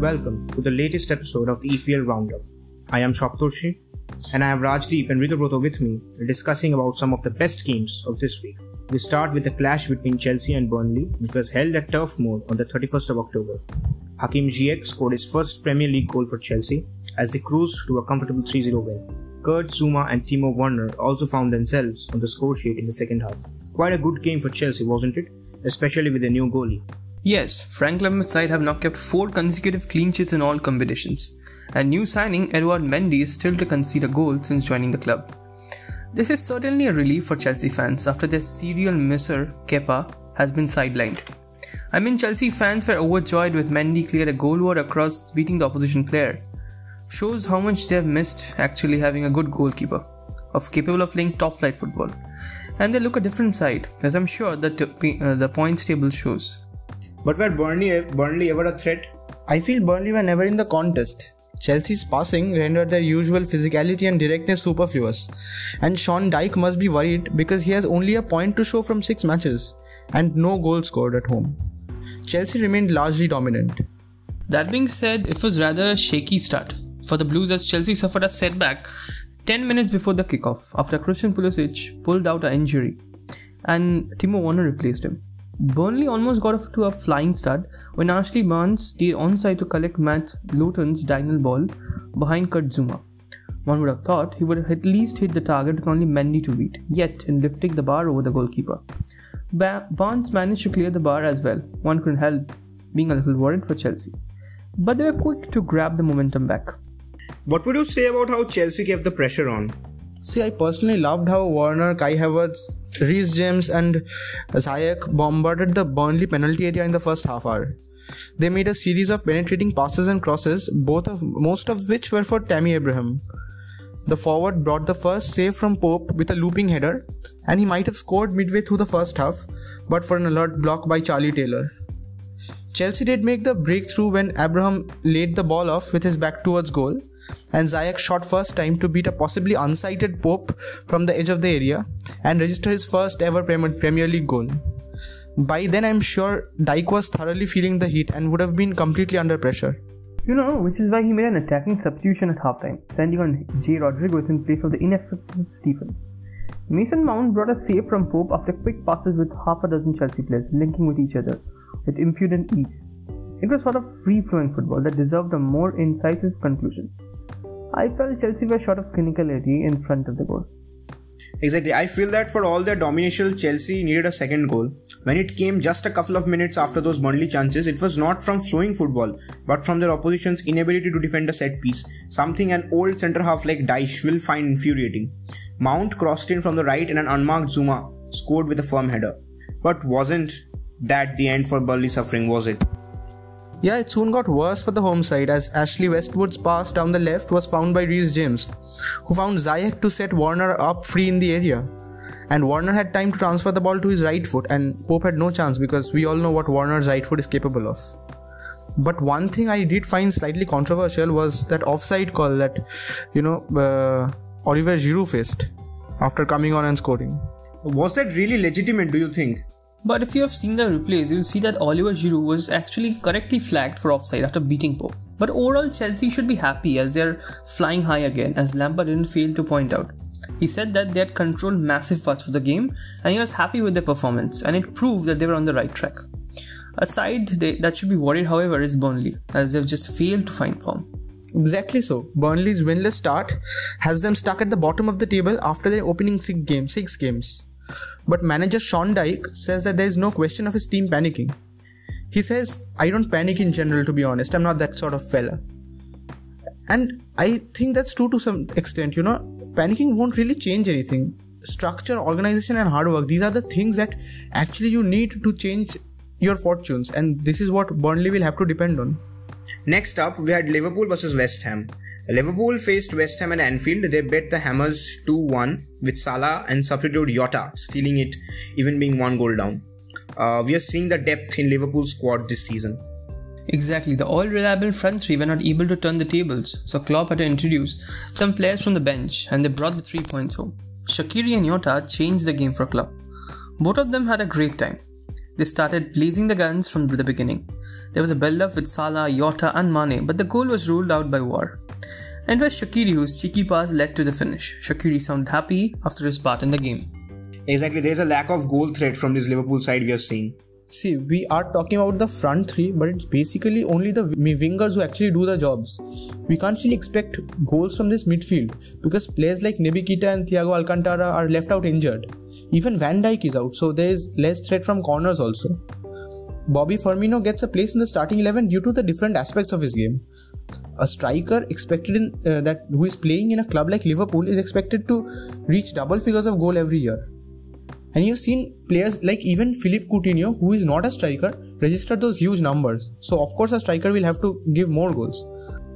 Welcome to the latest episode of the EPL Roundup. I am Shoptorshi and I have Rajdeep and Ritu with me discussing about some of the best games of this week. We start with the clash between Chelsea and Burnley, which was held at Turf Moor on the 31st of October. Hakim Ziyech scored his first Premier League goal for Chelsea as they cruised to a comfortable 3-0 win. Kurt Zouma and Timo Werner also found themselves on the score sheet in the second half. Quite a good game for Chelsea, wasn't it? Especially with the new goalie. Yes, Frank Lampard's side have now kept four consecutive clean sheets in all competitions, and new signing Edouard Mendy is still to concede a goal since joining the club. This is certainly a relief for Chelsea fans after their serial misser Kepa has been sidelined. I mean, Chelsea fans were overjoyed with Mendy cleared a goal wall across beating the opposition player. Shows how much they have missed actually having a good goalkeeper, of capable of playing top flight football. And they look a different side, as I'm sure that uh, the points table shows. But were Burnley, Burnley ever a threat? I feel Burnley were never in the contest. Chelsea's passing rendered their usual physicality and directness superfluous, and Sean Dyche must be worried because he has only a point to show from 6 matches and no goals scored at home. Chelsea remained largely dominant. That being said, it was rather a shaky start for the Blues as Chelsea suffered a setback 10 minutes before the kickoff after Christian Pulisic pulled out an injury and Timo Werner replaced him. Burnley almost got off to a flying start when Ashley Barnes stayed onside to collect Matt Lowton's diagonal ball behind Kurt Zouma. One would have thought he would have at least hit the target with only Mendy to beat, yet in lifting the bar over the goalkeeper. Ba- Barnes managed to clear the bar as well. One couldn't help being a little worried for Chelsea. But they were quick to grab the momentum back. What would you say about how Chelsea kept the pressure on? See, I personally loved how Werner, Kai Havertz, Reece James, and Ziyech bombarded the Burnley penalty area in the first half hour. They made a series of penetrating passes and crosses, both of most of which were for Tammy Abraham. The forward brought the first save from Pope with a looping header, and he might have scored midway through the first half, but for an alert block by Charlie Taylor. Chelsea did make the breakthrough when Abraham laid the ball off with his back towards goal, and Ziyech shot first time to beat a possibly unsighted Pope from the edge of the area and register his first ever Premier League goal. By then, I'm sure Dyche was thoroughly feeling the heat and would have been completely under pressure. You know, which is why he made an attacking substitution at halftime, sending on Jay Rodriguez in place of the ineffective Stephen. Mason Mount brought a save from Pope after quick passes with half a dozen Chelsea players linking with each other with impudent ease. It was sort of free flowing football that deserved a more incisive conclusion. I felt Chelsea were short of clinicality in front of the goal. Exactly. I feel that for all their domination, Chelsea needed a second goal. When it came just a couple of minutes after those Burnley chances, it was not from flowing football, but from their opposition's inability to defend a set piece, something an old centre half like Dyche will find infuriating. Mount crossed in from the right and an unmarked Zouma scored with a firm header. But wasn't that the end for Burnley suffering, was it? Yeah, it soon got worse for the home side as Ashley Westwood's pass down the left was found by Reece James, who found Ziyech to set Werner up free in the area. And Werner had time to transfer the ball to his right foot, and Pope had no chance because we all know what Werner's right foot is capable of. But one thing I did find slightly controversial was that offside call that, you know, uh, Oliver Giroud faced after coming on and scoring. Was that really legitimate, do you think? But if you have seen the replays, you'll see that Oliver Giroud was actually correctly flagged for offside after beating Pope. But overall, Chelsea should be happy as they're flying high again, as Lampard didn't fail to point out. He said that they had controlled massive parts of the game and he was happy with their performance, and it proved that they were on the right track. A side they, that should be worried, however, is Burnley, as they've just failed to find form. Exactly so. Burnley's winless start has them stuck at the bottom of the table after their opening six. Six games. But manager Sean Dyche says that there is no question of his team panicking. He says, I don't panic in general, to be honest. I'm not that sort of fella. And I think that's true to some extent. You know, panicking won't really change anything. Structure, organization, and hard work, these are the things that actually you need to change your fortunes. And this is what Burnley will have to depend on. Next up, we had Liverpool versus West Ham. Liverpool faced West Ham at Anfield. They bet the Hammers 2-1 with Salah and substitute Jota, stealing it, even being one goal down. Uh, we are seeing the depth in Liverpool's squad this season. Exactly, the all reliable front three were not able to turn the tables, so Klopp had to introduce some players from the bench and they brought the three points home. Shaqiri and Jota changed the game for Klopp. Both of them had a great time. They started blazing the guns from the beginning. There was a build-up with Salah, Jota and Mane, but the goal was ruled out by VAR. And it was Shaqiri whose cheeky pass led to the finish. Shaqiri sounded happy after his part in the game. Exactly, there's a lack of goal threat from this Liverpool side we are seeing. See, we are talking about the front three, but it's basically only the wingers who actually do the jobs. We can't really expect goals from this midfield because players like Naby Keita and Thiago Alcantara are left out injured. Even Van Dijk is out, so there is less threat from corners also. Bobby Firmino gets a place in the starting 11 due to the different aspects of his game. A striker expected in uh, that who is playing in a club like Liverpool is expected to reach double figures of goal every year. And you've seen players like even Philippe Coutinho, who is not a striker, register those huge numbers. So of course a striker will have to give more goals.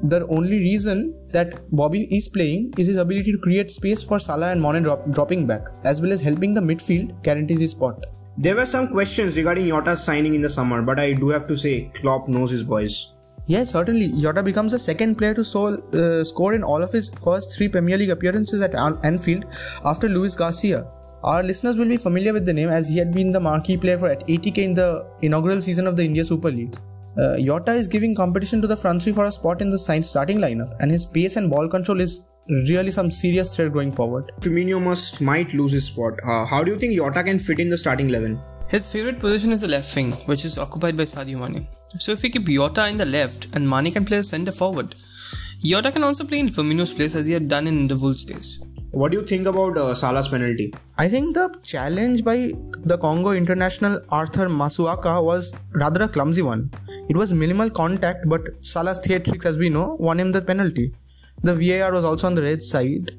The only reason that Bobby is playing is his ability to create space for Salah and Mane drop, dropping back, as well as helping the midfield guarantees his spot. There were some questions regarding Jota's signing in the summer, but I do have to say, Klopp knows his boys. Yes, certainly. Jota becomes the second player to uh, score in all of his first three Premier League appearances at Anfield after Luis Garcia. Our listeners will be familiar with the name as he had been the marquee player for at ATK in the inaugural season of the India Super League. Uh, is giving competition to the front three for a spot in the starting lineup, and his pace and ball control is really some serious threat going forward. Firmino must might lose his spot. Uh, how do you think Jota can fit in the starting eleven? His favorite position is the left wing, which is occupied by Sadio Mane. So if we keep Jota in the left and Mane can play centre forward, Jota can also play in Firmino's place as he had done in the Wolves days. What do you think about uh, Salah's penalty? I think the challenge by the Congo international Arthur Masuaku was rather a clumsy one. It was minimal contact, but Salah's theatrics, as we know, won him the penalty. The VAR was also on the red side,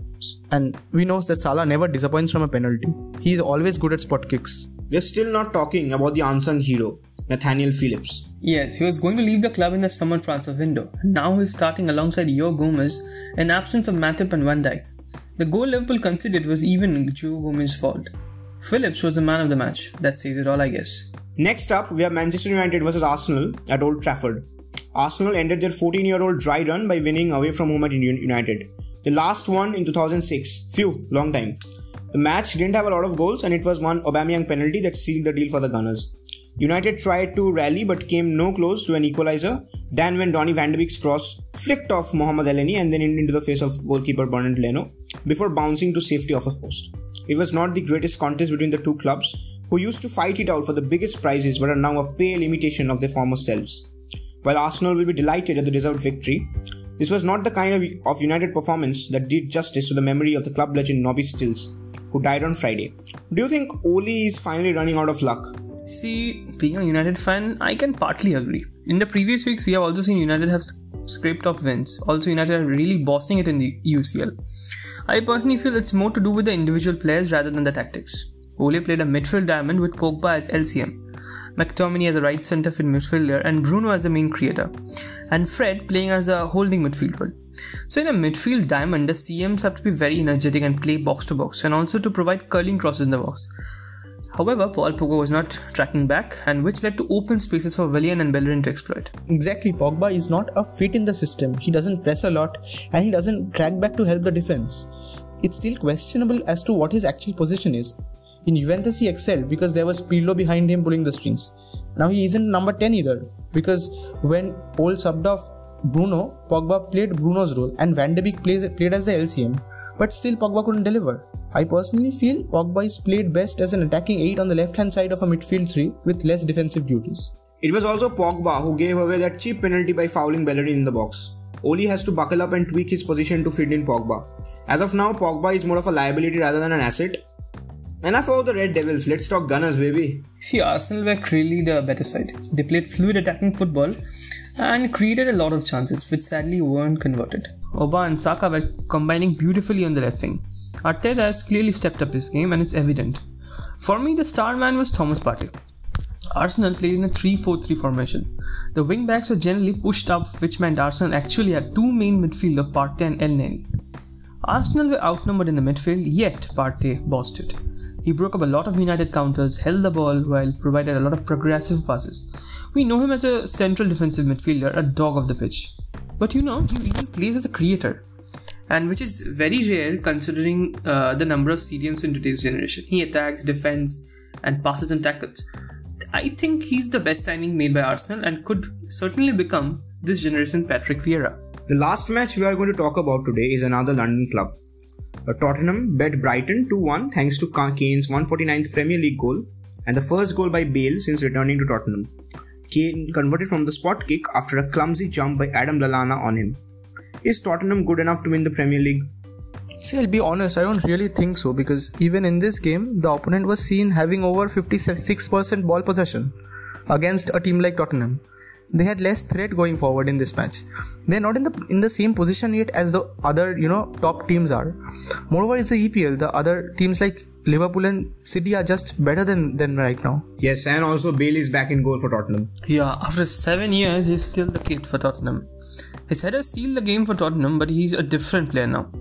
and we know that Salah never disappoints from a penalty. He is always good at spot kicks. We're still not talking about the unsung hero, Nathaniel Phillips. Yes, he was going to leave the club in the summer transfer window, and now he's starting alongside Joe Gomez in absence of Matip and Van Dijk. The goal Liverpool conceded was even Joe Gomez's fault. Phillips was the man of the match. That says it all, I guess. Next up, we have Manchester United versus Arsenal at Old Trafford. Arsenal ended their 14 year old dry run by winning away from home at United. The last one in 2006. Phew, long time. The match didn't have a lot of goals and it was one Aubameyang penalty that sealed the deal for the Gunners. United tried to rally but came no close to an equalizer. Then when Donny van de Beek's cross flicked off Mohamed Elneny and then into the face of goalkeeper Bernard Leno before bouncing to safety off a post. It was not the greatest contest between the two clubs, who used to fight it out for the biggest prizes but are now a pale imitation of their former selves. While Arsenal will be delighted at the deserved victory, this was not the kind of, of United performance that did justice to the memory of the club legend Nobby Stiles, who died on Friday. Do you think Ole is finally running out of luck? See, being a United fan, I can partly agree. In the previous weeks, we have also seen United have scraped off wins. Also, United are really bossing it in the UCL. I personally feel it's more to do with the individual players rather than the tactics. Ole played a midfield diamond with Pogba as LCM, McTominay as a right centre midfielder, and Bruno as the main creator, and Fred playing as a holding midfielder. So in a midfield diamond, the CMs have to be very energetic and play box to box, and also to provide curling crosses in the box. However, Paul Pogba was not tracking back, and which led to open spaces for Willian and Bellerin to exploit. Exactly, Pogba is not a fit in the system. He doesn't press a lot, and he doesn't track back to help the defense. It's still questionable as to what his actual position is. In Juventus, he excelled because there was Pirlo behind him pulling the strings. Now he isn't number 10 either because when Paul subbed off Bruno, Pogba played Bruno's role and Van de Beek plays, played as the LCM, but still Pogba couldn't deliver. I personally feel Pogba is played best as an attacking 8 on the left hand side of a midfield 3 with less defensive duties. It was also Pogba who gave away that cheap penalty by fouling Bellerin in the box. Ole has to buckle up and tweak his position to fit in Pogba. As of now, Pogba is more of a liability rather than an asset, Enough about the Red Devils, let's talk Gunners, baby. See, Arsenal were clearly the better side. They played fluid attacking football and created a lot of chances, which sadly weren't converted. Oba and Saka were combining beautifully on the left wing. Arteta has clearly stepped up his game and it's evident. For me, the star man was Thomas Partey. Arsenal played in a 3-4-3 formation. The wing backs were generally pushed up, which meant Arsenal actually had two main midfielders, Partey and Elneny. Arsenal were outnumbered in the midfield, yet Partey bossed it. He broke up a lot of United counters, held the ball while provided a lot of progressive passes. We know him as a central defensive midfielder, a dog of the pitch. But you know, he plays as a creator, and which is very rare considering uh, the number of CDMs in today's generation. He attacks, defends, and passes and tackles. I think he's the best signing made by Arsenal and could certainly become this generation Patrick Vieira. The last match we are going to talk about today is another London club. Uh, Tottenham bet Brighton 2 1 thanks to Kane's 149th Premier League goal and the first goal by Bale since returning to Tottenham. Kane converted from the spot kick after a clumsy jump by Adam Lallana on him. Is Tottenham good enough to win the Premier League? See, I'll be honest, I don't really think so because even in this game, the opponent was seen having over 56% ball possession against a team like Tottenham. They had less threat going forward in this match. They're not in the in the same position yet as the other, you know, top teams are. Moreover, it's the EPL. The other teams like Liverpool and City are just better than than right now. Yes, and also Bale is back in goal for Tottenham. Yeah, after seven years, he's still the kid for Tottenham. His header uh, sealed the game for Tottenham, but he's a different player now.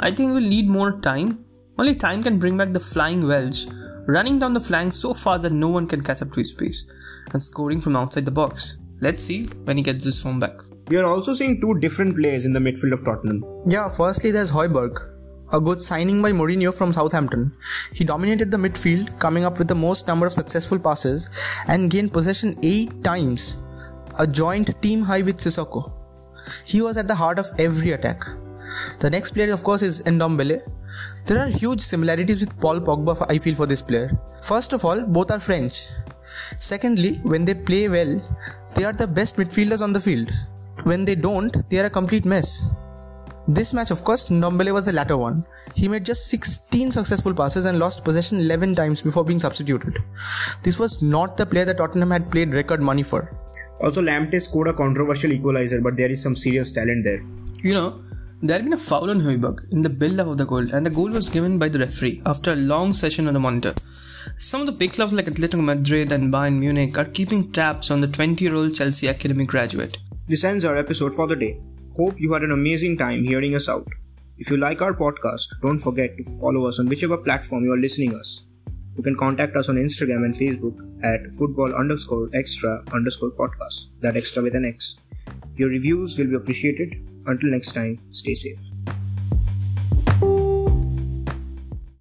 I think we'll need more time. Only time can bring back the flying Welsh, running down the flank so far that no one can catch up to his pace, and scoring from outside the box. Let's see when he gets his form back. We are also seeing two different players in the midfield of Tottenham. Yeah, firstly there's Højbjerg, a good signing by Mourinho from Southampton. He dominated the midfield, coming up with the most number of successful passes and gained possession 8 times, a joint team high with Sissoko. He was at the heart of every attack. The next player, of course, is Ndombele. There are huge similarities with Paul Pogba, I feel, for this player. First of all, both are French. Secondly, when they play well, they are the best midfielders on the field. When they don't, they are a complete mess. This match, of course, Ndombele was the latter one. He made just 16 successful passes and lost possession 11 times before being substituted. This was not the player that Tottenham had paid record money for. Also, Lamptey scored a controversial equalizer, but there is some serious talent there. You know, there had been a foul on Højbjerg in the build-up of the goal, and the goal was given by the referee after a long session on the monitor. Some of the big clubs like Atletico Madrid and Bayern Munich are keeping tabs on the 20-year-old Chelsea academy graduate. This ends our episode for the day. Hope you had an amazing time hearing us out. If you like our podcast, don't forget to follow us on whichever platform you are listening us. You can contact us on Instagram and Facebook at football underscore extra underscore podcast. That extra with an X. Your reviews will be appreciated. Until next time, stay safe.